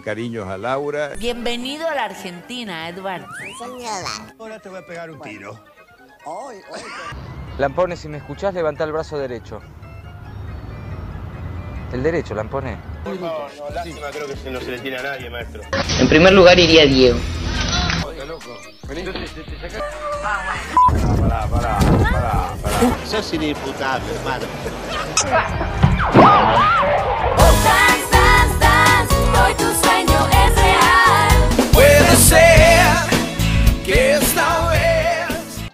cariños a Laura. Bienvenido a la Argentina, Edward. Ahora te voy a pegar un tiro. Lampone, si me escuchás, levanta el brazo derecho. El derecho, Lampone. Por favor, no, lástima creo que no se le tiene a nadie, maestro. En primer lugar iría Diego. Pará, pará, pará, pará. Sos inimputable, hermano. Dance, dance, dance, hoy tu sueño es real. Puede ser que esta vez.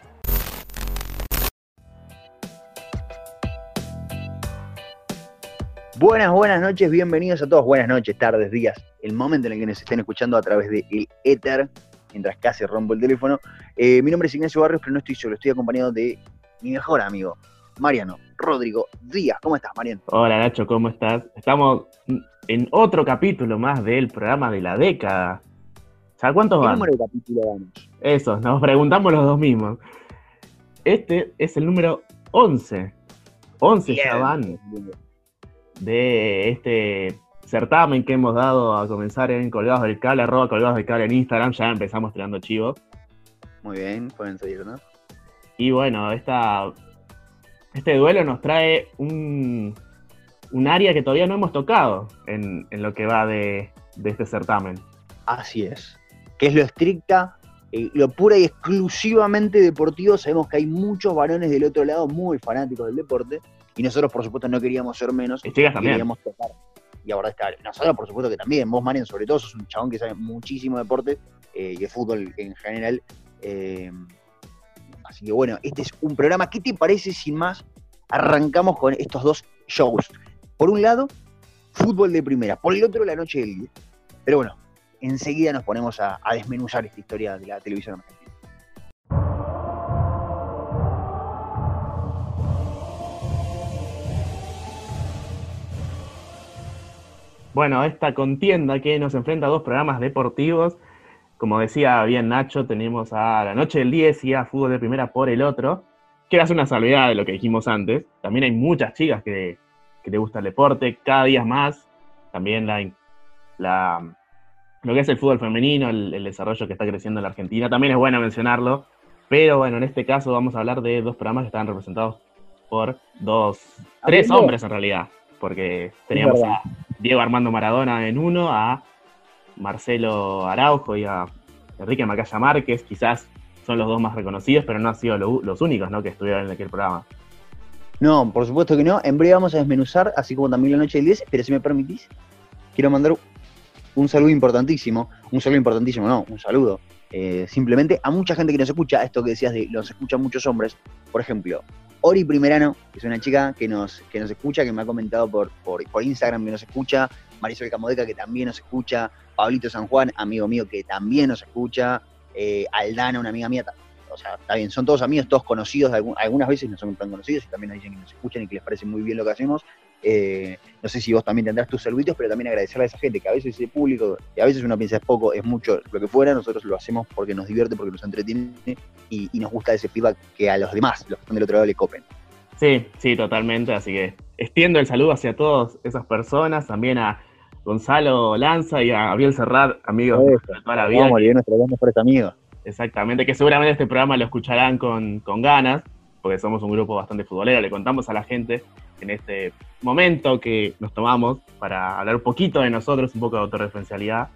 Buenas, buenas noches, bienvenidos a todos. Buenas noches, tardes, días, el momento en el que nos estén escuchando a través de el éter, mientras casi rompo el teléfono. Eh, mi nombre es Ignacio Barrios, pero no estoy solo, estoy acompañado de mi mejor amigo, Mariano Rodrigo Díaz. ¿Cómo estás, Mariano? Hola Nacho, ¿cómo estás? Estamos en otro capítulo más del programa de la década. ¿Sabes cuántos ¿Qué van? número de capítulo vamos? Esos, nos preguntamos los dos mismos. Este es el número 11. 11 ya van de este certamen que hemos dado a comenzar en Colgados del Cable, arroba Colgados del Cable en Instagram. Ya empezamos tirando chivos. Muy bien, pueden seguir, ¿no? Y bueno, esta, este duelo nos trae un, un área que todavía no hemos tocado en, en lo que va de, de este certamen. Así es. Que es lo estricta, eh, lo pura y exclusivamente deportivo. Sabemos que hay muchos varones del otro lado muy fanáticos del deporte. Y nosotros, por supuesto, no queríamos ser menos. Y chicas también. Queríamos tocar y abordar esta área. Nosotros, por supuesto, que también. Vos, Marian, sobre todo, sos un chabón que sabe muchísimo de deporte eh, y de fútbol en general. Eh, así que bueno, este es un programa. ¿Qué te parece, sin más? Arrancamos con estos dos shows. Por un lado, fútbol de primera. Por el otro, la noche del día. Pero bueno, enseguida nos ponemos a, a desmenuzar esta historia de la televisión argentina. Bueno, esta contienda que nos enfrenta a dos programas deportivos. Como decía bien Nacho, tenemos a la noche del 10 y a fútbol de primera por el otro. Quiero hacer una salvedad de lo que dijimos antes. También hay muchas chicas que, que le gusta el deporte, cada día más. También la, la- lo que es el fútbol femenino, el, el desarrollo que está creciendo en la Argentina. También es bueno mencionarlo. Pero bueno, en este caso vamos a hablar de dos programas que están representados por dos, tres hombres en realidad. Porque teníamos a Diego Armando Maradona en uno, a Marcelo Araujo y a Enrique Macaya Márquez, quizás son los dos más reconocidos, pero no han sido lo- los únicos ¿no? que estuvieron en aquel programa. No, por supuesto que no. En breve vamos a desmenuzar, así como también la noche del 10. Pero si me permitís, quiero mandar un saludo importantísimo. Un saludo importantísimo, no, un saludo. eh, simplemente a mucha gente que nos escucha, esto que decías de los escuchan muchos hombres. Por ejemplo, Ori Primerano, que es una chica que nos, que nos escucha, que me ha comentado por, por, por Instagram que nos escucha. Marisol Camodeca, que también nos escucha. Pablito San Juan, amigo mío, que también nos escucha. eh, Aldana, una amiga mía. O sea, está bien, son todos amigos, todos conocidos. algu- Algunas veces no son tan conocidos y también nos dicen que nos escuchan y que les parece muy bien lo que hacemos. Eh, no sé si vos también tendrás tus saluditos, pero también agradecerle a esa gente que a veces es público, que a veces uno piensa es poco, es mucho, lo que fuera, nosotros lo hacemos porque nos divierte, porque nos entretiene y, y nos gusta ese feedback que a los demás, los que están del otro lado, le copen. Sí, sí, totalmente. Así que extiendo el saludo hacia todas esas personas, también a Gonzalo Lanza y a Gabriel Serrat, amigos Eso, de toda la vida. Vamos, que- nuestros dos mejores amigos. Exactamente, que seguramente este programa lo escucharán con, con ganas, porque somos un grupo bastante futbolero. Le contamos a la gente en este momento que nos tomamos para hablar un poquito de nosotros, un poco de autorreferencialidad,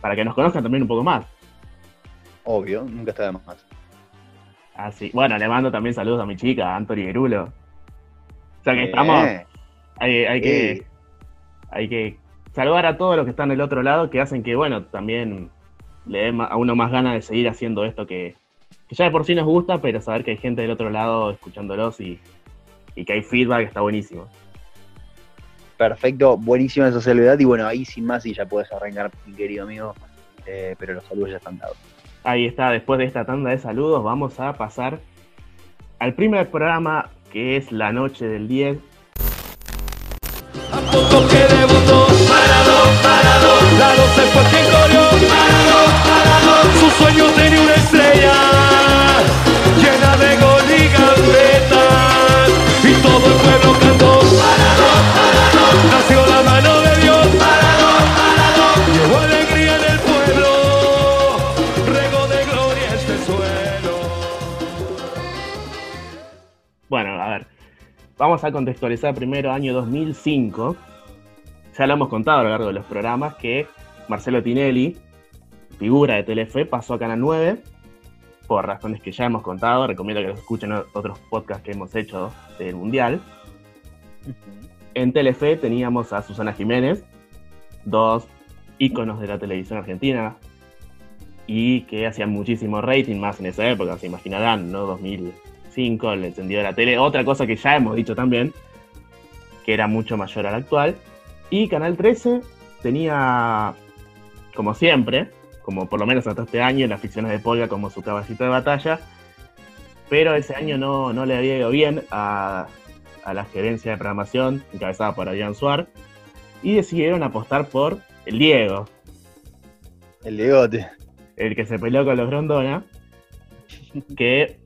para que nos conozcan también un poco más. Obvio, nunca está de más. Así, bueno, le mando también saludos a mi chica, Anthony Gerulo. O sea que Eh, estamos, hay, hay que, hay que saludar a todos los que están del otro lado, que hacen que, bueno, también le ma- a uno más ganas de seguir haciendo esto que, que ya de por sí nos gusta, pero saber que hay gente del otro lado escuchándolos y, y que hay feedback está buenísimo. Perfecto, buenísima esa salvedad y bueno, ahí sin más y ya puedes arrancar, mi querido amigo, eh, pero los saludos ya están dados. Ahí está, después de esta tanda de saludos, vamos a pasar al primer programa que es la noche del 10. Poco que debutó, parado, parado, Lalo se fue sueño tenía una estrella llena de gol y gambetas y todo el pueblo cantó. Parado, parado. Nació la mano de Dios. Parado, parado. Llevó alegría en el pueblo. Rego de gloria este suelo. Bueno, a ver. Vamos a contextualizar primero año 2005. Ya lo hemos contado a lo largo de los programas que Marcelo Tinelli figura de Telefe, pasó a Canal 9 por razones que ya hemos contado. Recomiendo que los escuchen otros podcasts que hemos hecho del Mundial. En Telefe teníamos a Susana Jiménez, dos íconos de la televisión argentina y que hacían muchísimo rating más en esa época, se imaginarán, ¿no? 2005, el encendido de la tele. Otra cosa que ya hemos dicho también, que era mucho mayor al actual. Y Canal 13 tenía, como siempre, como por lo menos hasta este año, las ficciones de Polga como su caballito de batalla, pero ese año no, no le había ido bien a, a la gerencia de programación, encabezada por Adrián Suar, y decidieron apostar por el Diego, El Diegote. el que se peleó con los Grondona, que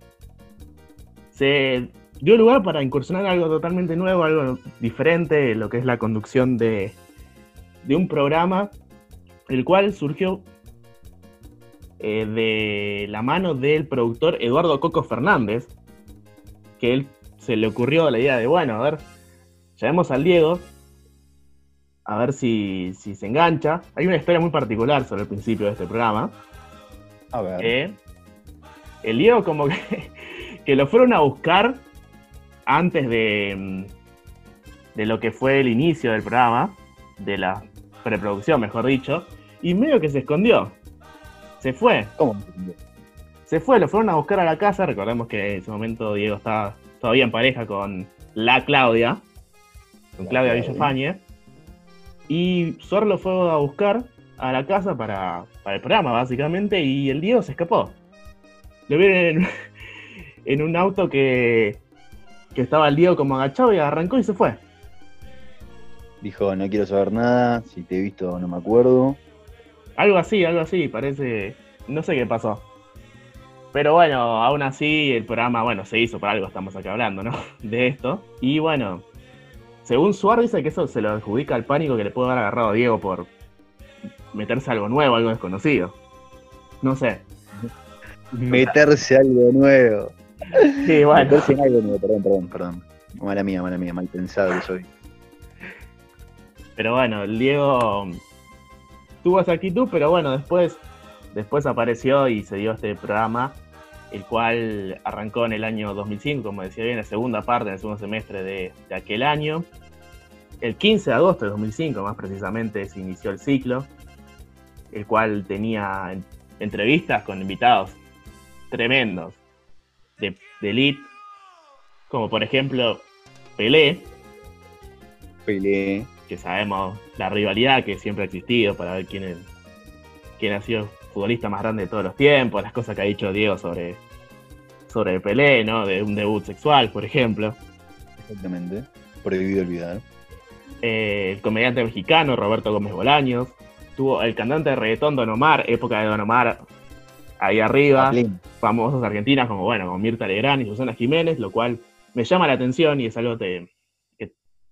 se dio lugar para incursionar en algo totalmente nuevo, algo diferente, lo que es la conducción de, de un programa, el cual surgió eh, de la mano del productor Eduardo Coco Fernández, que él se le ocurrió la idea de, bueno, a ver, llamemos al Diego, a ver si, si se engancha. Hay una historia muy particular sobre el principio de este programa. A ver. el Diego como que, que lo fueron a buscar antes de, de lo que fue el inicio del programa, de la preproducción, mejor dicho, y medio que se escondió. Se fue, ¿Cómo? se fue, lo fueron a buscar a la casa. Recordemos que en ese momento Diego estaba todavía en pareja con la Claudia, con La Claudia. Villafañe. Y Suar lo fue a buscar a la casa para, para el programa, básicamente, y el Diego se escapó. Lo vieron en, en un auto que, que estaba el Diego como agachado y arrancó y se fue. Dijo, no quiero saber nada, si te he visto no me acuerdo. Algo así, algo así, parece. No sé qué pasó. Pero bueno, aún así el programa, bueno, se hizo, por algo estamos acá hablando, ¿no? De esto. Y bueno, según Suar dice que eso se lo adjudica al pánico que le pudo haber agarrado a Diego por meterse algo nuevo, algo desconocido. No sé. Meterse algo nuevo. Sí, bueno. Meterse en algo nuevo, perdón, perdón, perdón. Mala mía, mala mía, mal pensado que soy. Pero bueno, el Diego tuvo esa actitud, pero bueno, después, después apareció y se dio este programa, el cual arrancó en el año 2005, como decía bien, la segunda parte, en el segundo semestre de, de aquel año. El 15 de agosto de 2005, más precisamente, se inició el ciclo, el cual tenía en- entrevistas con invitados tremendos de, de elite, como por ejemplo Pelé, Pelé. Que sabemos la rivalidad que siempre ha existido para ver quién, es- quién ha sido el futbolista más grande de todos los tiempos, las cosas que ha dicho Diego sobre, sobre Pelé, ¿no? De un debut sexual, por ejemplo. Exactamente. Prohibido olvidar. Eh, el comediante mexicano Roberto Gómez Bolaños. Tuvo el cantante de reggaetón Don Omar, época de Don Omar, ahí arriba. A pleno. famosos argentinas como, bueno, como Mirta Legrand y Susana Jiménez, lo cual me llama la atención y es algo que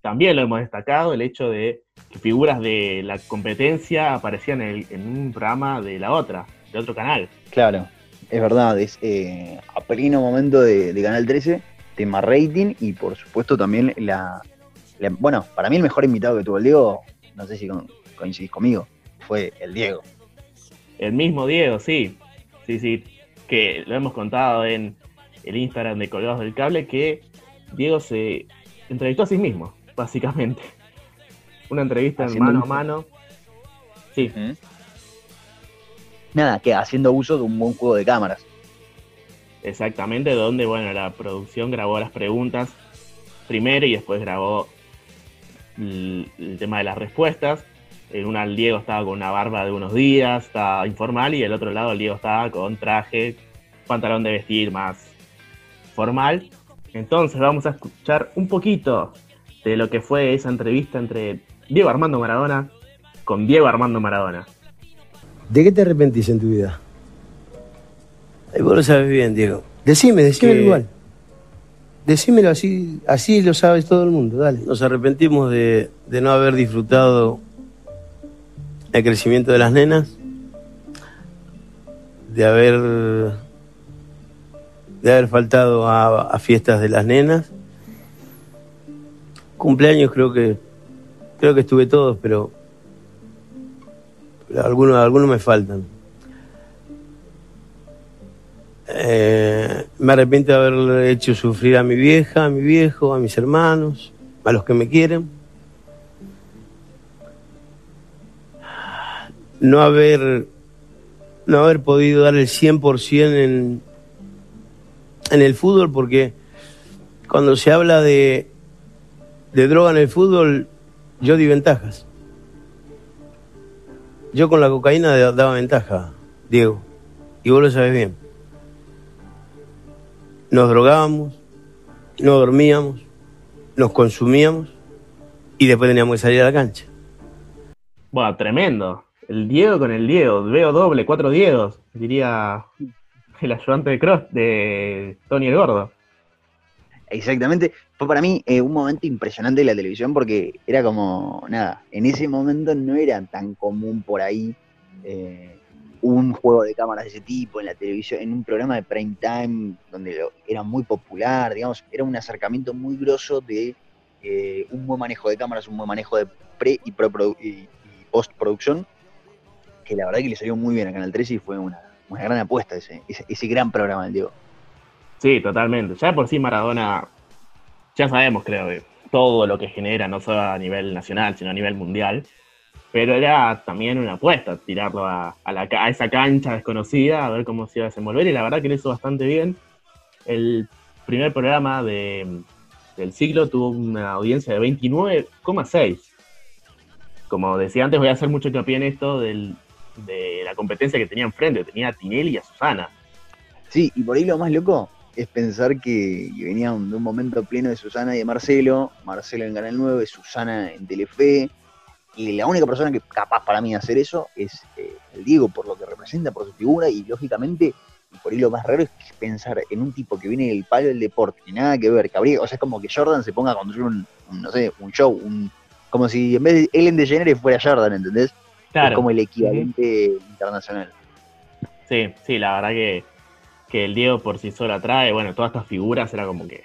también lo hemos destacado, el hecho de que figuras de la competencia aparecían en, el- en un programa de la otra, de otro canal. Claro, es verdad, es eh, a pleno momento de, de Canal 13, tema rating y por supuesto también la, la- Bueno, para mí el mejor invitado que tuvo el Diego, no sé si con- coincidís conmigo, fue el Diego. El mismo Diego, sí, sí, sí, que lo hemos contado en el Instagram de Colgados del Cable, que Diego se entrevistó a sí mismo, básicamente. Una entrevista en mano a mano. Sí, Nada, que haciendo uso de un buen juego de cámaras. Exactamente, donde bueno, la producción grabó las preguntas primero y después grabó el, el tema de las respuestas. En una el Diego estaba con una barba de unos días, estaba informal, y el otro lado el Diego estaba con traje, pantalón de vestir más formal. Entonces vamos a escuchar un poquito de lo que fue esa entrevista entre Diego Armando Maradona con Diego Armando Maradona. ¿De qué te arrepentís en tu vida? Ay, vos lo sabes bien, Diego. Decime, decímelo Que- igual. Decímelo así, así lo sabes todo el mundo, dale. Nos arrepentimos de, de no haber disfrutado el crecimiento de las nenas, de haber de haber faltado a, a fiestas de las nenas Cumpleaños creo que creo que estuve todos, pero, pero algunos, algunos me faltan. Eh, me arrepiento de haber hecho sufrir a mi vieja, a mi viejo, a mis hermanos, a los que me quieren. No haber, no haber podido dar el 100% en, en el fútbol porque cuando se habla de, de droga en el fútbol, yo di ventajas. Yo con la cocaína da- daba ventaja, Diego, y vos lo sabes bien. Nos drogábamos, no dormíamos, nos consumíamos y después teníamos que salir a la cancha. Bueno, tremendo. El Diego con el Diego. Veo doble, cuatro Diegos, diría el ayudante de Cross, de Tony el Gordo. Exactamente. Fue para mí eh, un momento impresionante de la televisión porque era como, nada, en ese momento no era tan común por ahí eh, un juego de cámaras de ese tipo en la televisión, en un programa de prime time donde era muy popular, digamos, era un acercamiento muy grosso de eh, un buen manejo de cámaras, un buen manejo de pre y, y, y postproducción, que la verdad que le salió muy bien a Canal 13 y fue una, una gran apuesta ese, ese, ese gran programa del Diego. Sí, totalmente. Ya por sí Maradona, ya sabemos, creo, de todo lo que genera, no solo a nivel nacional, sino a nivel mundial. Pero era también una apuesta tirarlo a, la a esa cancha desconocida, a ver cómo se iba a desenvolver. Y la verdad que lo hizo bastante bien. El primer programa de, del siglo tuvo una audiencia de 29,6. Como decía antes, voy a hacer mucho hincapié en esto del- de la competencia que tenía enfrente. Tenía a Tinelli y a Susana. Sí, y por ahí lo más loco es pensar que, que de un momento pleno de Susana y de Marcelo, Marcelo en Canal 9, Susana en Telefe, y la única persona que capaz para mí de hacer eso es eh, el Diego, por lo que representa, por su figura, y lógicamente, y por ahí lo más raro es que pensar en un tipo que viene del palo del deporte, y nada que ver, que habría, o sea, es como que Jordan se ponga a conducir un, un, no sé, un show, un, como si en vez de Ellen DeGeneres fuera Jordan, ¿entendés? Claro. Es como el equivalente internacional. Sí, sí, la verdad que, que el Diego por sí solo atrae. Bueno, todas estas figuras era como que,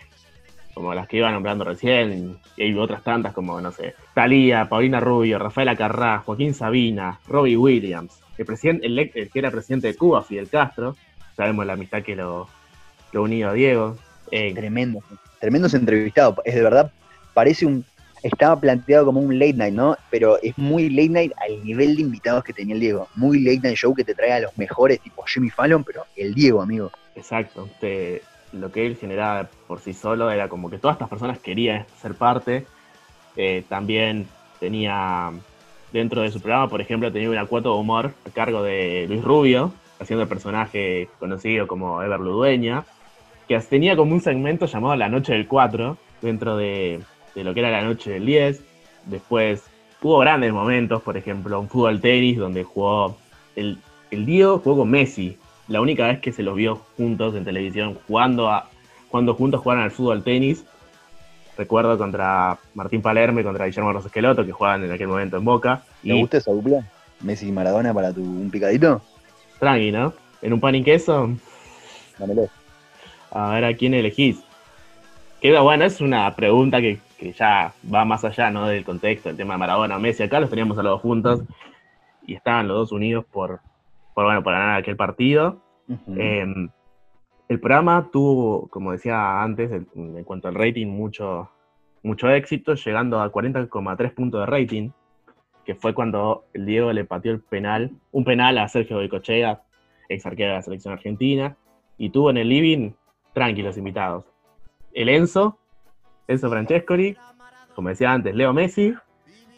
como las que iba nombrando recién, y otras tantas como, no sé, Talía, Paulina Rubio, Rafaela Carrá, Joaquín Sabina, Robbie Williams, el, presidente, el, que era presidente de Cuba, Fidel Castro. Sabemos la amistad que lo, lo unió a Diego. Eh, Tremendo, tremendos entrevistados. Es de verdad, parece un. Estaba planteado como un late night, ¿no? Pero es muy late night al nivel de invitados que tenía el Diego. Muy late night show que te trae a los mejores, tipo Jimmy Fallon, pero el Diego, amigo. Exacto. lo que él generaba por sí solo era como que todas estas personas querían ser parte. Eh, también tenía dentro de su programa, por ejemplo, tenía una cuota de humor a cargo de Luis Rubio, haciendo el personaje conocido como Ever Ludueña, que tenía como un segmento llamado La Noche del 4, dentro de, de lo que era la Noche del 10. Después hubo grandes momentos, por ejemplo, un fútbol tenis donde jugó el, el Diego jugó con Messi, la única vez que se los vio juntos en televisión jugando a cuando juntos jugaron al fútbol tenis. Recuerdo contra Martín Palermo y contra Guillermo Rosas Esqueloto, que jugaban en aquel momento en Boca. ¿Te Y gusta esa dupla? Messi y Maradona para tu un picadito? tranqui, ¿no? En un pan y queso, Dámelo. a ver a quién elegís. Queda bueno, es una pregunta que, que ya va más allá ¿no? del contexto, el tema de Maradona, Messi. Acá los teníamos a los dos juntos y estaban los dos unidos por, por, bueno, por ganar aquel partido. Eh, el programa tuvo, como decía antes, el- en cuanto al rating, mucho, mucho éxito, llegando a 40,3 puntos de rating, que fue cuando el Diego le pateó el penal, un penal a Sergio Goicochea, ex arquero de la selección argentina, y tuvo en el living tranquilos invitados. El Enzo, Enzo Francescoli, como decía antes, Leo Messi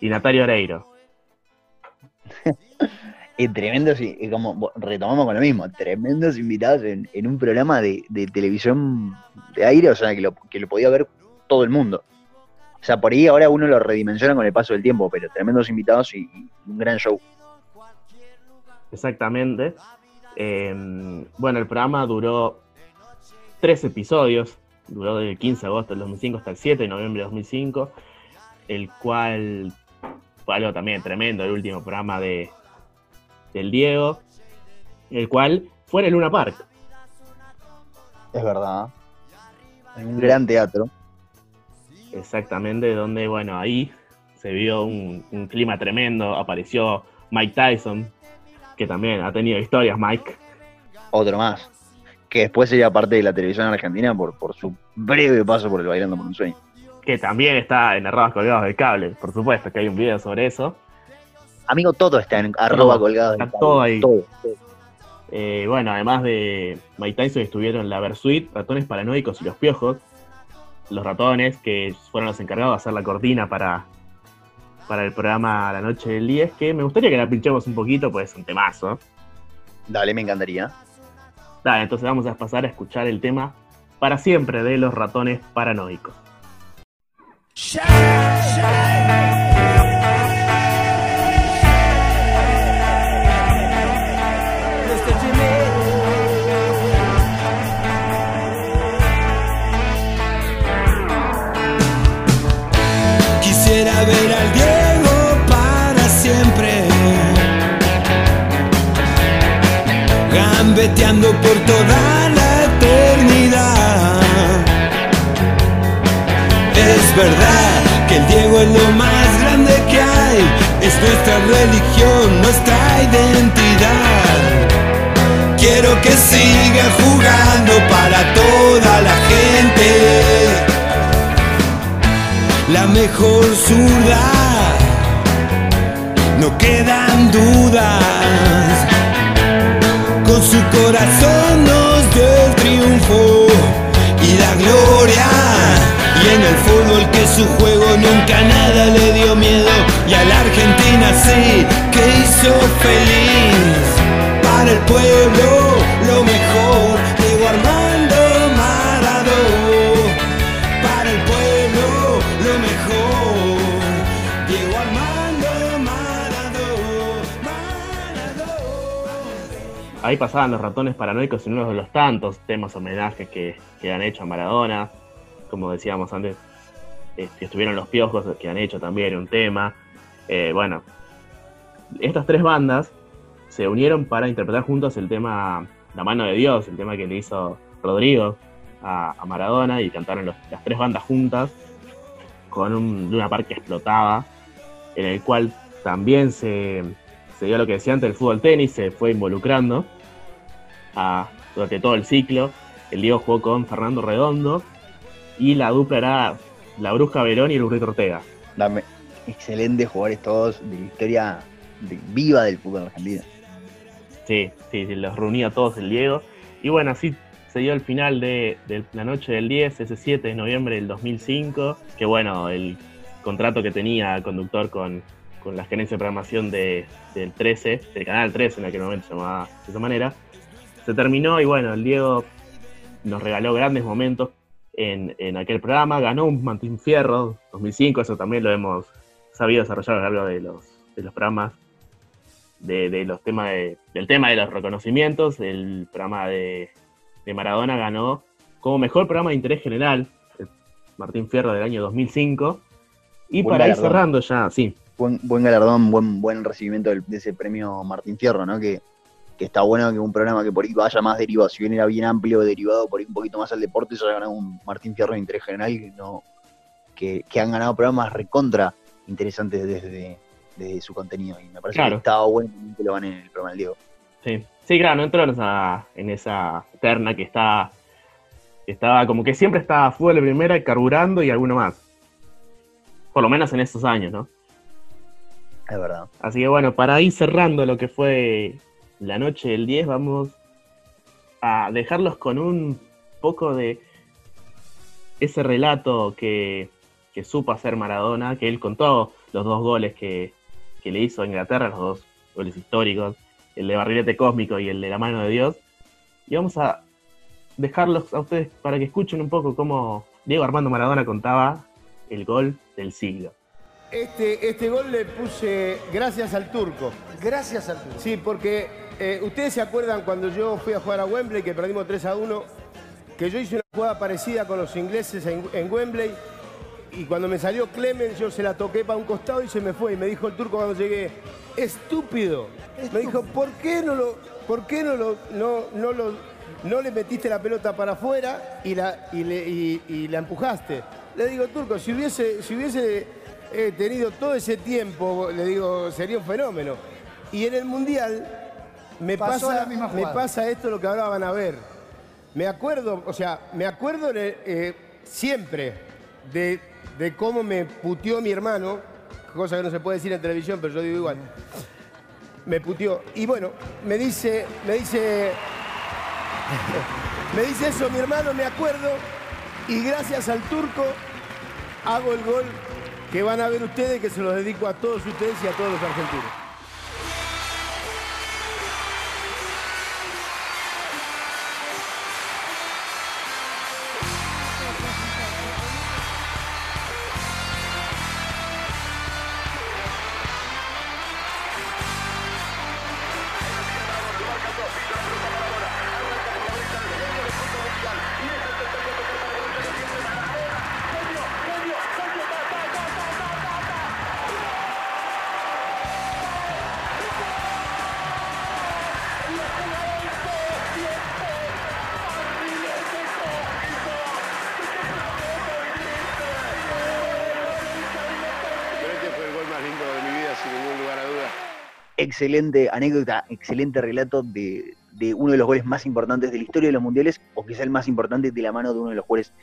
y Natalia Oreiro. Eh, tremendos, y y como retomamos con lo mismo, tremendos invitados en, en un programa de, de televisión de aire, o sea, que lo, que lo podía ver todo el mundo. O sea, por ahí ahora uno lo redimensiona con el paso del tiempo, pero tremendos invitados y, y un gran show. Exactamente. Eh, bueno, el programa duró tres episodios. Duró del 15 de agosto del 2005 hasta el 7 de noviembre de 2005. El cual fue algo también tremendo, el último programa de, del Diego. El cual fue en el Luna Park. Es verdad. En un gran teatro. Exactamente, donde, bueno, ahí se vio un, un clima tremendo. Apareció Mike Tyson, que también ha tenido historias, Mike. Otro más. Que después sería parte de la televisión argentina por, por su breve paso por el Bailando por un Sueño. que también está en Errados Colgados del Cable, por supuesto, que hay un video sobre eso. Amigo, todo está en arroba colgado. Está todo ahí. Eh, bueno, además de Mike Tyson estuvieron la Versuit, Ratones Paranoicos y Los Piojos. Los ratones que fueron los encargados de hacer la cortina para, para el programa La Noche del 10, que me gustaría que la pinchemos un poquito, pues es un temazo. Dale, me encantaría. Entonces vamos a pasar a escuchar el tema Para siempre de los ratones paranoicos. Gambeteando por toda la eternidad. Es verdad que el Diego es lo más grande que hay. Es nuestra religión, nuestra identidad. Quiero que siga jugando para toda la gente la mejor zurda. No quedan dudas. Su corazón nos dio el triunfo y la gloria. Y en el fútbol que su juego nunca nada le dio miedo. Y a la Argentina sí que hizo feliz. Para el pueblo lo mejor. Ahí pasaban los ratones paranoicos en uno de los tantos temas homenajes que, que han hecho a Maradona. Como decíamos antes, este, estuvieron los piojos que han hecho también un tema. Eh, bueno, estas tres bandas se unieron para interpretar juntos el tema La mano de Dios, el tema que le hizo Rodrigo a, Maradona y cantaron las tres bandas juntas con un Luna Park que explotaba, en el cual también se, se dio lo que decía antes, el fútbol tenis se fue involucrando a- durante todo el ciclo. El Diego jugó con Fernando Redondo y la dupla era la Bruja Verón y el Burrito Ortega. Dame excelentes jugadores todos de la historia de- viva del fútbol argentino. Sí, sí, sí, los reunía todos el Diego. Y bueno, así se dio el final de, de la noche del 10, ese 7 de noviembre del 2005. Que bueno, el contrato que tenía el conductor con, con la gerencia de programación de, del 13, del canal 13 en aquel momento se llamaba de esa manera, se terminó y bueno, el Diego nos regaló grandes momentos en, en aquel programa. Ganó un Martín Fierro 2005, eso también lo hemos sabido desarrollar a lo largo de los, de los programas de, de los temas de- del tema de los reconocimientos, el programa de, de Maradona ganó como mejor programa de interés general, el Martín Fierro del año 2005. Y Buen para ir cerrando ya, sí, Buen, buen galardón, buen, buen recibimiento del- de ese premio Martín Fierro, ¿no? Que, que está bueno que un programa que por ahí vaya más derivado, si bien era bien amplio, derivado por ahí un poquito más al deporte, se haya ganado un Martín Fierro de interés general que, no, que, que han ganado programas recontra interesantes desde, desde su contenido. Y me parece Claro. que estaba bueno que lo van en el programa del Diego. sí. Sí, claro, no entró en esa, en esa terna que está, que estaba como que siempre estaba fútbol de primera, carburando y alguno más. Por lo menos en estos años, ¿no? Es verdad. Así que bueno, para ir cerrando lo que fue la noche del 10, vamos a dejarlos con un poco de ese relato que, supo hacer Maradona, que él contó los dos goles que, que le hizo a Inglaterra, los dos goles históricos, el de Barrilete Cósmico y el de la mano de Dios. Y vamos a dejarlos a ustedes para que escuchen un poco cómo Diego Armando Maradona contaba el gol del siglo. Este, este gol le puse gracias al turco. Gracias al turco. Sí, porque eh, ustedes se acuerdan cuando yo fui a jugar a Wembley, que perdimos 3 a 1, que yo hice una jugada parecida con los ingleses en, en Wembley, y cuando me salió Clemens yo se la toqué para un costado y se me fue. Y me dijo el turco cuando llegué, estúpido. Me dijo, ¿por qué no lo, por qué no lo, no, no lo, no le metiste la pelota para afuera y la, y le- y- y la empujaste? Le digo, Turco, si hubiese, si hubiese eh, tenido todo ese tiempo, le digo, sería un fenómeno. Y en el Mundial me Pasó pasa, la misma me jugada. pasa esto lo que ahora van a ver. Me acuerdo, o sea, me acuerdo de, eh, siempre de, de cómo me puteó mi hermano, cosa que no se puede decir en televisión, pero yo digo igual. Me puteó. Y bueno, me dice, me dice, me dice eso mi hermano, me acuerdo, y gracias al turco hago el gol que van a ver ustedes, que se los dedico a todos ustedes y a todos los argentinos. Excelente anécdota, excelente relato de, de uno de los goles más importantes de la historia de los mundiales, o quizá el más importante de la mano de uno de los jugadores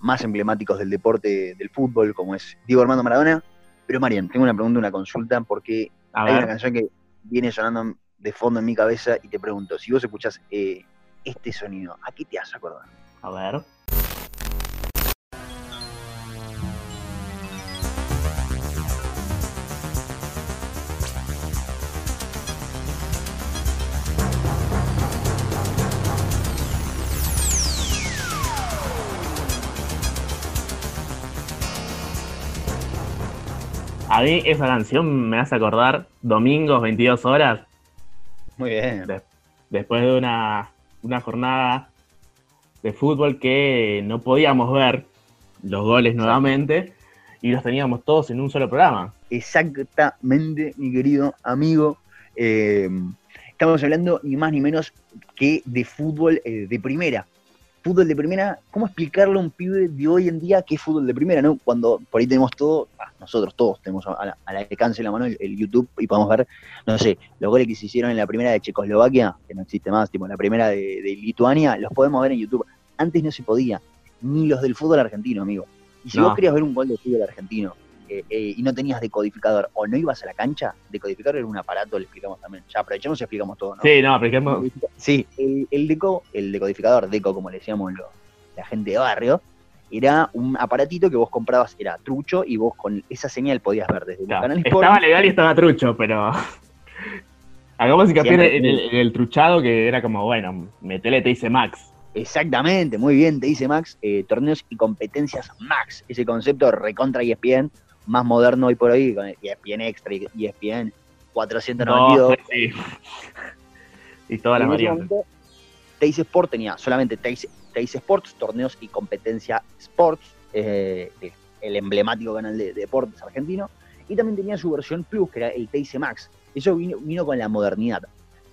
más emblemáticos del deporte del fútbol, como es Diego Armando Maradona. Pero Marian, tengo una pregunta, una consulta, porque A hay ver. una canción que viene sonando de fondo en mi cabeza y te pregunto, si vos escuchás eh, este sonido, ¿a qué te hace acordar? A ver. A mí esa canción me hace acordar domingos 22 horas Muy bien. de- después de una, una jornada de fútbol que no podíamos ver los goles nuevamente y los teníamos todos en un solo programa. Exactamente, mi querido amigo. Eh, estamos hablando ni más ni menos que de fútbol eh, de primera. Fútbol de primera, ¿cómo explicarle a un pibe de hoy en día qué es fútbol de primera? ¿no? Cuando por ahí tenemos todo, ah, nosotros todos tenemos a la- al alcance de la mano el, el YouTube y podemos ver, no sé, los goles que se hicieron en la primera de Checoslovaquia, que no existe más, tipo la primera de, de Lituania, los podemos ver en YouTube. Antes no se podía, ni los del fútbol argentino, amigo. Y si No. vos querías ver un gol de fútbol argentino eh, eh, y no tenías decodificador o no ibas a la cancha, decodificador era un aparato, le explicamos también. Ya aprovechemos y explicamos todo, ¿no? Sí, no, ejemplo, Sí, el, el deco, el decodificador, deco como le decíamos lo- la gente de barrio, era un aparatito que vos comprabas, era trucho, y vos con esa señal podías ver desde el claro, canal estaba Sport. legal y estaba trucho, pero hagamos hincapié en el, en el truchado que era como, bueno, metele te dice Max. Exactamente, muy bien, te dice Max, eh, torneos y competencias Max, ese concepto recontra E ESPN, más moderno hoy por hoy, con el ESPN Extra y ESPN 492. Dos, tres, sí. Y en ese variantes. Teis Sport tenía solamente Teis, Teis Sports, torneos y competencia Sports, eh, eh, el emblemático canal de, de deportes argentino, y también tenía su versión Plus, que era el Teis Max. Eso vino, vino con la modernidad.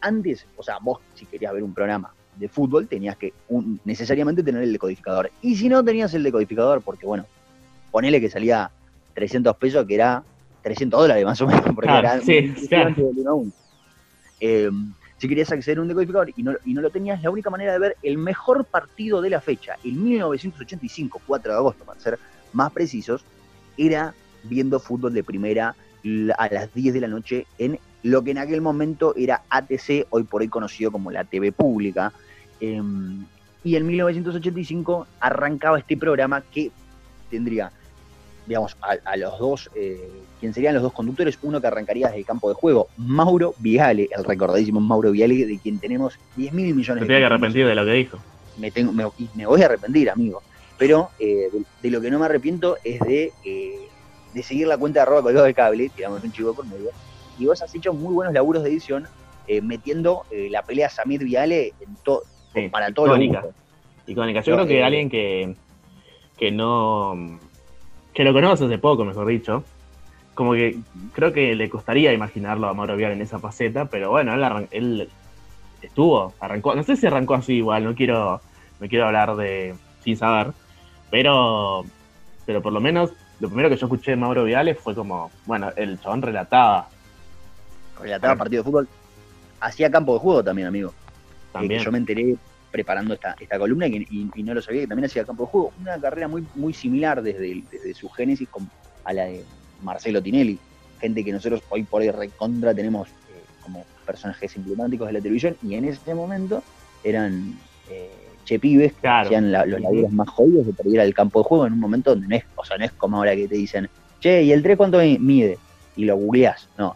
Antes, o sea, vos si querías ver un programa de fútbol, tenías que un- necesariamente tener el decodificador. Y si no tenías el decodificador, porque bueno, ponele que salía 300 pesos, que era 300 dólares más o menos, porque Claro, era sí, del uno a uno. Eh, si querías acceder a un decodificador y no, y no lo tenías, la única manera de ver el mejor partido de la fecha, el 1985, 4 de agosto para ser más precisos, era viendo fútbol de primera a las 10 de la noche en lo que en aquel momento era ATC, hoy por hoy conocido como la TV pública. Eh, y en 1985 arrancaba este programa que tendría, digamos, a, a los dos, eh, ¿quién serían los dos conductores? Uno que arrancaría desde el campo de juego, Mauro Viale, el recordadísimo Mauro Viale, de quien tenemos 10 mil millones Se de tiene que arrepentir de lo que dijo. Me, tengo, me, y me voy a arrepentir, amigo. Pero eh, de, de lo que no me arrepiento es de, eh, de seguir la cuenta de arroba colgado de cable, tiramos un chivo por medio, y vos has hecho muy buenos laburos de edición eh, metiendo eh, la pelea Samir Viale en to- Sí, para todos los icónica. Yo creo que alguien que, que no. Que lo conoce hace poco, mejor dicho. Como que creo que le costaría imaginarlo a Mauro Vial en esa faceta, pero bueno, él, arran- él estuvo, arrancó, no sé si arrancó así igual, no quiero, no quiero hablar de sin saber, pero pero por lo menos lo primero que yo escuché de Mauro Viales fue como, bueno, el chabón relataba. Relataba partido de fútbol. Hacía campo de juego también, amigo. También. yo me enteré preparando esta, esta columna y, que- y- y no lo sabía que también hacía campo de juego. Una carrera muy, muy similar desde, su génesis con- a la de Marcelo Tinelli. Gente que nosotros hoy por hoy recontra tenemos eh, como personajes emblemáticos de la televisión y en ese momento eran eh, che pibes que Claro. hacían la- los laburos más jodidos de perder el campo de juego en un momento donde no es, o sea, no es como ahora que te dicen, che, ¿y el 3 cuánto mi- mide? Y lo googleás. No,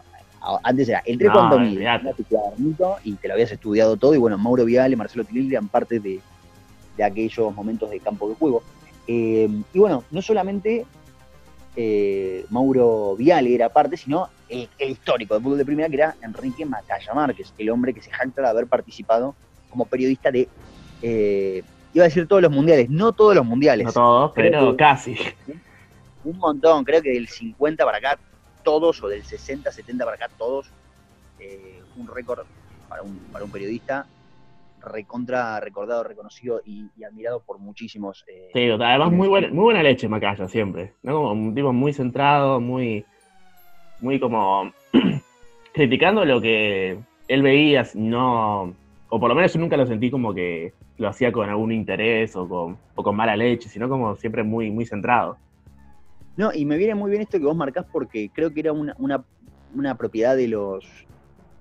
antes era, ¿el 3 No, mide? tu cuadernito y te lo habías estudiado todo. Y bueno, Mauro Viale, Marcelo Tinelli eran parte de, de aquellos momentos de campo de juego. Eh, y bueno, no solamente eh, Mauro Viale era parte, sino el, el histórico del fútbol de primera, que era Enrique Macaya Márquez, el hombre que se jacta de haber participado como periodista de, eh, iba a decir todos los mundiales, no todos los mundiales, No todos, pero que- casi. un montón, creo que del 50 para acá todos, o del 60, 70 para acá todos, eh, un récord para un, para un periodista recontra recordado, reconocido y, y admirado por muchísimos. eh, Sí, además muy buena, muy buena leche Macaya siempre. ¿no? Como un tipo muy centrado, muy, muy como criticando lo que él veía, no, o por lo menos yo nunca lo sentí como que lo hacía con algún interés o con, o con mala leche, sino como siempre muy, muy centrado. No, y me viene muy bien esto que vos marcás porque creo que era una, una, una propiedad de los,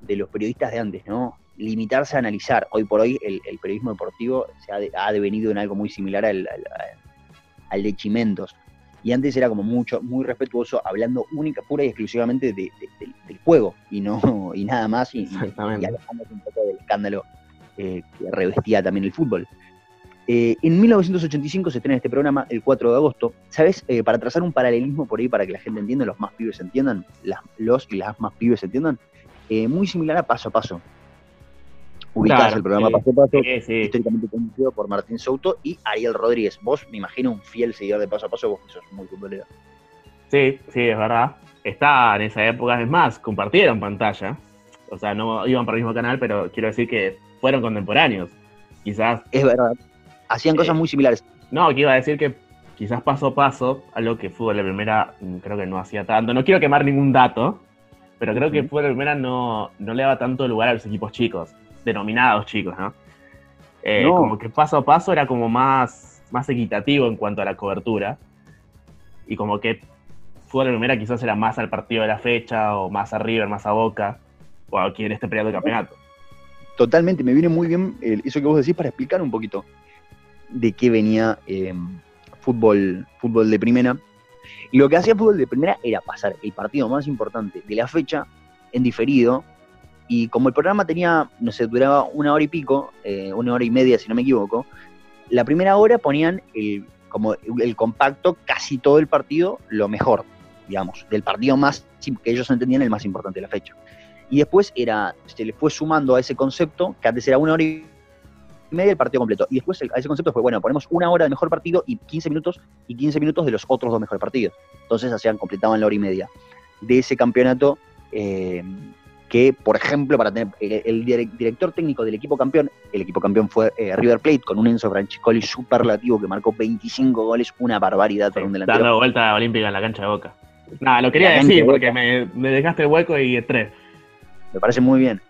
de los periodistas de antes, ¿no? Limitarse a analizar. Hoy por hoy el, el periodismo deportivo se ha, de- ha devenido en algo muy similar al, al- de Chimentos. Y antes era como mucho, muy respetuoso, hablando única, pura y exclusivamente de- de- del- del juego y no y nada más, y, y- un poco del escándalo eh, que revestía también el fútbol. Eh, en 1985 se estrena este programa el 4 de agosto. ¿Sabes? Eh, para trazar un paralelismo por ahí para que la gente entienda, los más pibes entiendan, las- los y las más pibes entiendan, eh, muy similar a Paso a Paso. Ubicás Claro, el programa. Paso a Paso, históricamente conducido por Martín Souto y Ariel Rodríguez. Vos, me imagino, un fiel seguidor de Paso a Paso, vos que sos muy futbolero. Sí, sí, es verdad. Está en esa época, es más, compartieron pantalla. O sea, no iban por el mismo canal, pero quiero decir que fueron contemporáneos. Quizás, Es verdad. Hacían cosas Eh, muy similares. no, que iba a decir que quizás paso a paso, algo que Fútbol de Primera mm, creo que no hacía tanto. No quiero quemar ningún dato, pero creo que. Fútbol de Primera no, no le daba tanto lugar a los equipos chicos, denominados chicos, ¿no? Eh, No. Como que paso a paso era como más, más equitativo en cuanto a la cobertura. Y como que Fútbol de Primera quizás era más al partido de la fecha, o más a River, más a Boca, o aquí en este periodo de campeonato. Totalmente, me viene muy bien eso que vos decís para explicar un poquito de qué venía eh, fútbol, fútbol de primera. Y lo que hacía fútbol de primera era pasar el partido más importante de la fecha en diferido. Y como el programa tenía, no sé, duraba una hora y pico, eh, una hora y media si no me equivoco, la primera hora ponían el, como el compacto, casi todo el partido, lo mejor, digamos, del partido más que ellos entendían el más importante de la fecha. Y después era, se le fue sumando a ese concepto, que antes era una hora y media el partido completo. Y después el- ese concepto fue, bueno, ponemos una hora de mejor partido y 15 minutos y 15 minutos de los otros dos mejores partidos. Entonces hacían, completaban la hora y media de ese campeonato eh, que, por ejemplo, para tener el, el dire- director técnico del equipo campeón, el equipo campeón fue eh, River Plate con un Enzo Francescoli superlativo que marcó 25 goles, una barbaridad para un delantero. Dando vuelta olímpica en la cancha de Boca. Nada, lo quería decir de porque me, me dejaste el hueco y tres. me parece muy bien.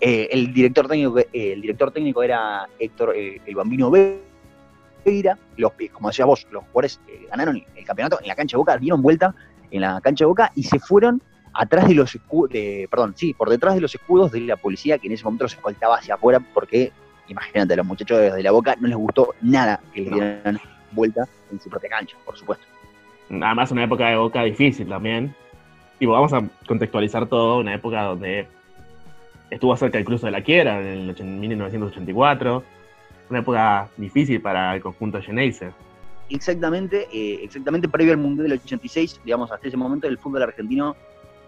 Eh, el director técnico, eh, el director técnico era Héctor eh, el Bambino Veira. Los, eh, como decías vos, los jugadores ganaron el, campeonato en la cancha de Boca, dieron vuelta en la cancha de Boca y se fueron atrás de los escudos, perdón, sí, por detrás de los escudos de la policía que en ese momento los escoltaba hacia afuera porque, imagínate, a los muchachos de la Boca no les gustó nada que les No. dieran vuelta en su propia cancha, por supuesto. Además, una época de Boca difícil también. Y vamos a contextualizar todo, una época donde estuvo cerca incluso de la quiebra, en el och- 1984. Una época difícil para el conjunto Geneise. exactamente, eh, exactamente previo al Mundial del 86, digamos, hasta ese momento el fútbol argentino,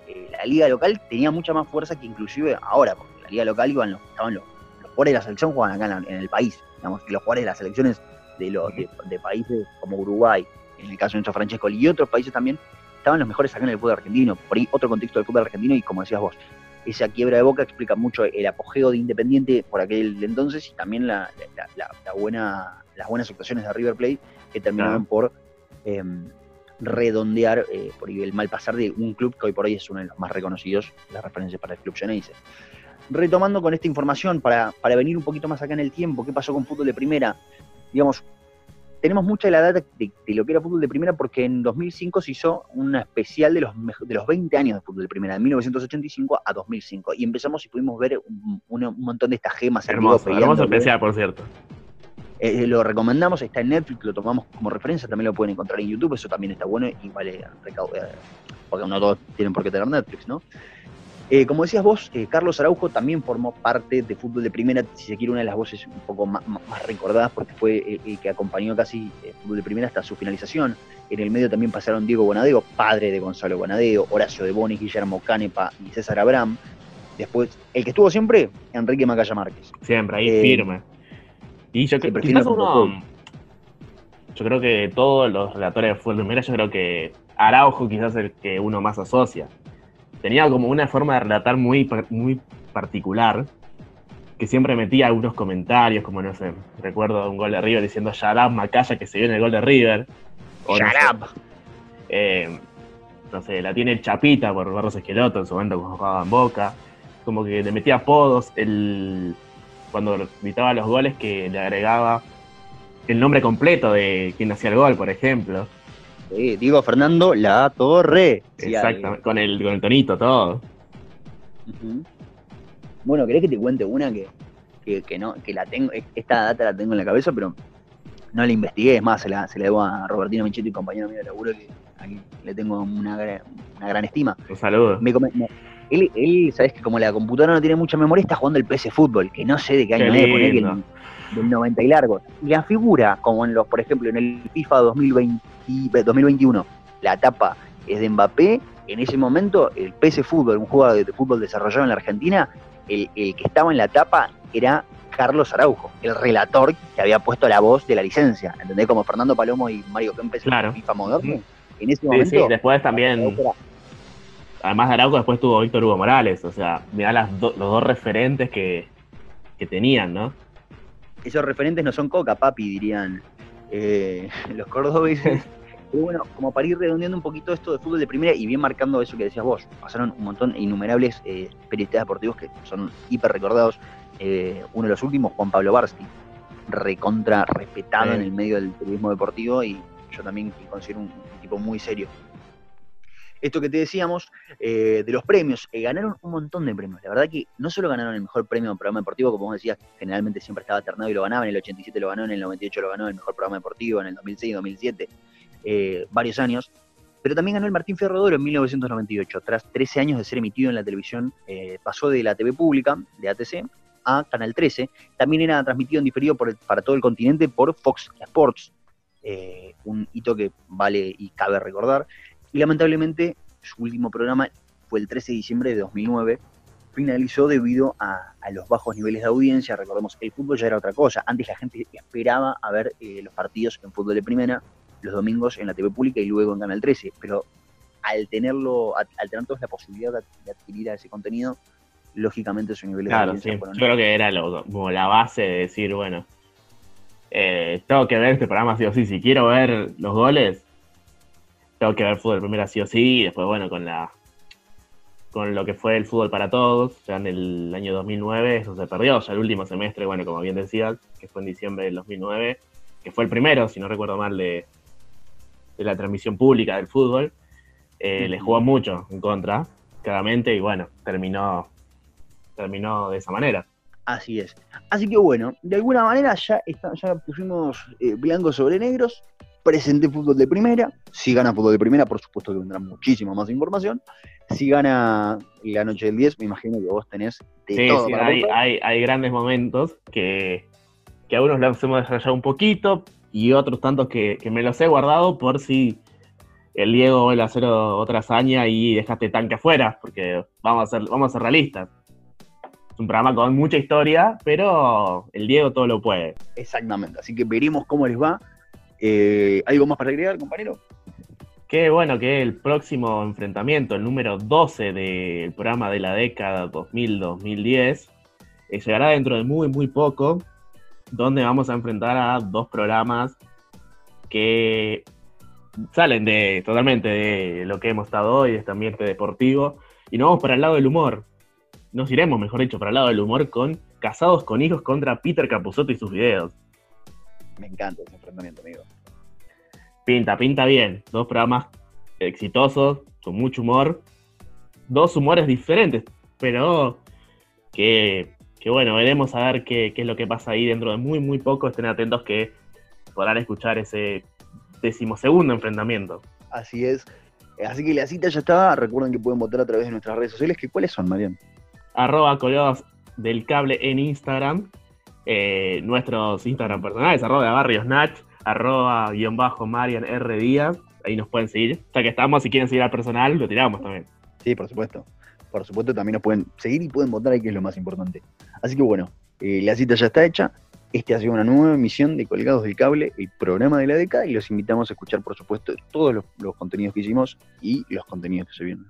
eh, la liga local tenía mucha más fuerza que inclusive ahora, porque la liga local iban los, estaban los, los jugadores de la selección jugaban acá en, la- en el país, digamos, que los jugadores de las selecciones de, los, de, de países como Uruguay, en el caso de Enzo Francesco, y otros países también, estaban los mejores acá en el fútbol argentino, por ahí otro contexto del fútbol argentino, y como decías vos, esa quiebra de boca explica mucho el apogeo de Independiente por aquel entonces y también la, la- la- la buena, las buenas actuaciones de River Plate que terminaron por, eh, redondear eh, por el mal pasar de un club que hoy por hoy es uno de los más reconocidos, las referencias para el club Geneise. Retomando con esta información, para, para venir un poquito más acá en el tiempo, ¿qué pasó con fútbol de primera? Digamos, tenemos mucha de la data de, de lo que era fútbol de primera porque en 2005 se hizo una especial de los, de los 20 años de fútbol de primera, de 1985 a 2005. Y empezamos y pudimos ver un, un- un montón de estas gemas. Hermoso, hermoso especial, por cierto. Eh, lo recomendamos, está en Netflix, lo tomamos como referencia, también lo pueden encontrar en YouTube, eso también está bueno y vale recaudar, porque no todos tienen por qué tener Netflix, ¿no? Eh, como decías vos, eh, Carlos Araujo también formó parte de fútbol de primera, si se quiere, una de las voces un poco más, recordadas, porque fue el, el que acompañó casi eh, fútbol de primera hasta su finalización. En el medio también pasaron Diego Bonadeo, padre de Gonzalo Bonadeo, Horacio de Bonis, Guillermo Canepa y César Abraham. Después, el que estuvo siempre, Enrique Macaya Márquez. Siempre, ahí Eh, firme. Y yo creo uno. Yo creo que todos los relatores de fútbol de primera, yo creo que Araujo quizás el que uno más asocia. Tenía como una forma de relatar muy, muy particular, que siempre metía algunos comentarios, como no sé, recuerdo un gol de River diciendo Sharab Macaya que se vio en el gol de River. O no sé, Sharab. eh, no sé, la tiene el Chapita por Barros Esqueloto en su momento cuando jugaba en Boca. Como que le metía apodos, el, cuando gritaba los goles que le agregaba el nombre completo de quien hacía el gol, por ejemplo. Sí, Diego Fernando La Torre. Sí, Exactamente, con el, con el tonito, todo. Bueno, ¿querés que te cuente una que, que, que no, que la tengo, esta data la tengo en la cabeza, pero no la investigué, es más, se la, se la debo a Robertino Michetti, compañero mío de laburo, que aquí le tengo una, una gran estima. Un saludo. Me come- me- él, él, sabes que como la computadora no tiene mucha memoria, está jugando el PS Fútbol, que no sé de qué año es, poner del 90 y largo. Y la figura, como en los, por ejemplo, en el FIFA 2020, 2021, la etapa es de Mbappé, en ese momento el PS Fútbol, un jugador de fútbol desarrollado en la Argentina, el, el que estaba en la etapa era Carlos Araujo, el relator que había puesto la voz de la licencia, ¿entendés? Como Fernando Palomo y Mario Kempes Claro. FIFA moderno. En ese Sí, momento, sí, después también, Araujo además de Arauco, después tuvo Víctor Hugo Morales. O sea, mirá las do- los dos referentes que, que tenían, ¿no? esos referentes no son coca, papi, dirían eh, los cordobeses. Pero bueno, como para ir redondeando un poquito esto de fútbol de primera y bien marcando eso que decías vos, pasaron un montón, innumerables eh, periodistas deportivos que son hiper recordados. Eh, uno de los últimos, Juan Pablo Barsti, recontra respetado Sí. en el medio del periodismo deportivo y yo también considero un, tipo muy serio. Esto que te decíamos, eh, de los premios, eh, ganaron un montón de premios. La verdad que no solo ganaron el mejor premio de programa deportivo, como vos decías, generalmente siempre estaba alternado y lo ganaba, en el 87 lo ganó, en el 98 lo ganó el mejor programa deportivo, en el 2006, 2007, eh, varios años. Pero también ganó el Martín Fierro en 1998. Tras 13 años de ser emitido en la televisión, eh, pasó de la TV pública, de ATC, a Canal 13. También era transmitido en diferido para todo el continente por Fox Sports. eh, un hito que vale y cabe recordar. Y lamentablemente su último programa fue el 13 de diciembre de 2009. Finalizó debido a, los bajos niveles de audiencia. Recordemos el fútbol ya era otra cosa. Antes la gente esperaba a ver los partidos en fútbol de primera los domingos en la TV pública y luego en Canal 13. Pero al tenerlo, al tener todos la posibilidad de, de adquirir a ese contenido, lógicamente su nivel de Claro, audiencia sí. Yo creo que era lo- como la base de decir, bueno, eh, tengo que ver este programa sí o sí. Si quiero ver los goles, tengo que ver fútbol primero sí o sí. Y después, bueno, con la con lo que fue el fútbol para todos, ya en el año 2009 eso se perdió, ya el último semestre, bueno, como bien decías, que fue en diciembre del 2009, que fue el primero, si no recuerdo mal, de, de la transmisión pública del fútbol, eh, le jugó mucho en contra, claramente, y bueno, terminó, terminó de esa manera. Así es. Así que bueno, de alguna manera ya, está- ya pusimos eh, blanco sobre negros. Presenté fútbol de primera. Si gana fútbol de primera, por supuesto que vendrá muchísima más información. Si gana la noche del 10, me imagino que vos tenés de Sí, todo sí, para hay, hay, hay grandes momentos que, que a unos los hemos desarrollado un poquito y otros tantos que, que me los he guardado por si el Diego vuelve a hacer otra hazaña y dejaste tanque afuera, porque vamos a ser, vamos a ser realistas. Es un programa con mucha historia, pero el Diego todo lo puede. Exactamente. Así que veremos cómo les va. Eh, ¿Algo más para agregar, compañero? Qué bueno que el próximo enfrentamiento, el número 12 del programa de la década 2000-2010, eh, llegará dentro de muy, muy poco, donde vamos a enfrentar a dos programas que salen de totalmente de lo que hemos estado hoy, de este ambiente deportivo, y nos vamos para el lado del humor. Nos iremos, mejor dicho, para el lado del humor con Casados con Hijos contra Peter Capusotto y sus videos. Me encanta ese enfrentamiento, amigo. Pinta, pinta bien. Dos programas exitosos, con mucho humor. Dos humores diferentes, pero que, que bueno, veremos a ver qué, qué es lo que pasa ahí dentro de muy, muy poco. Estén atentos que podrán escuchar ese decimosegundo enfrentamiento. Así es. Así que la cita ya está. Recuerden que pueden votar a través de nuestras redes sociales. ¿Que ¿Cuáles son, Marian? Arroba colgados del cable en Instagram. Eh, nuestros Instagram personales, arroba barrios Nach, arroba guion bajo Marian R. Díaz. Ahí nos pueden seguir. Ya que estamos, si quieren seguir al personal, lo tiramos también. Sí, por supuesto. Por supuesto, también nos pueden seguir y pueden votar ahí, que es lo más importante. Así que bueno, eh, la cita ya está hecha. Este ha sido una nueva emisión de Colgados del Cable, el programa de la década, y los invitamos a escuchar, por supuesto, todos los, los contenidos que hicimos y los contenidos que se vienen.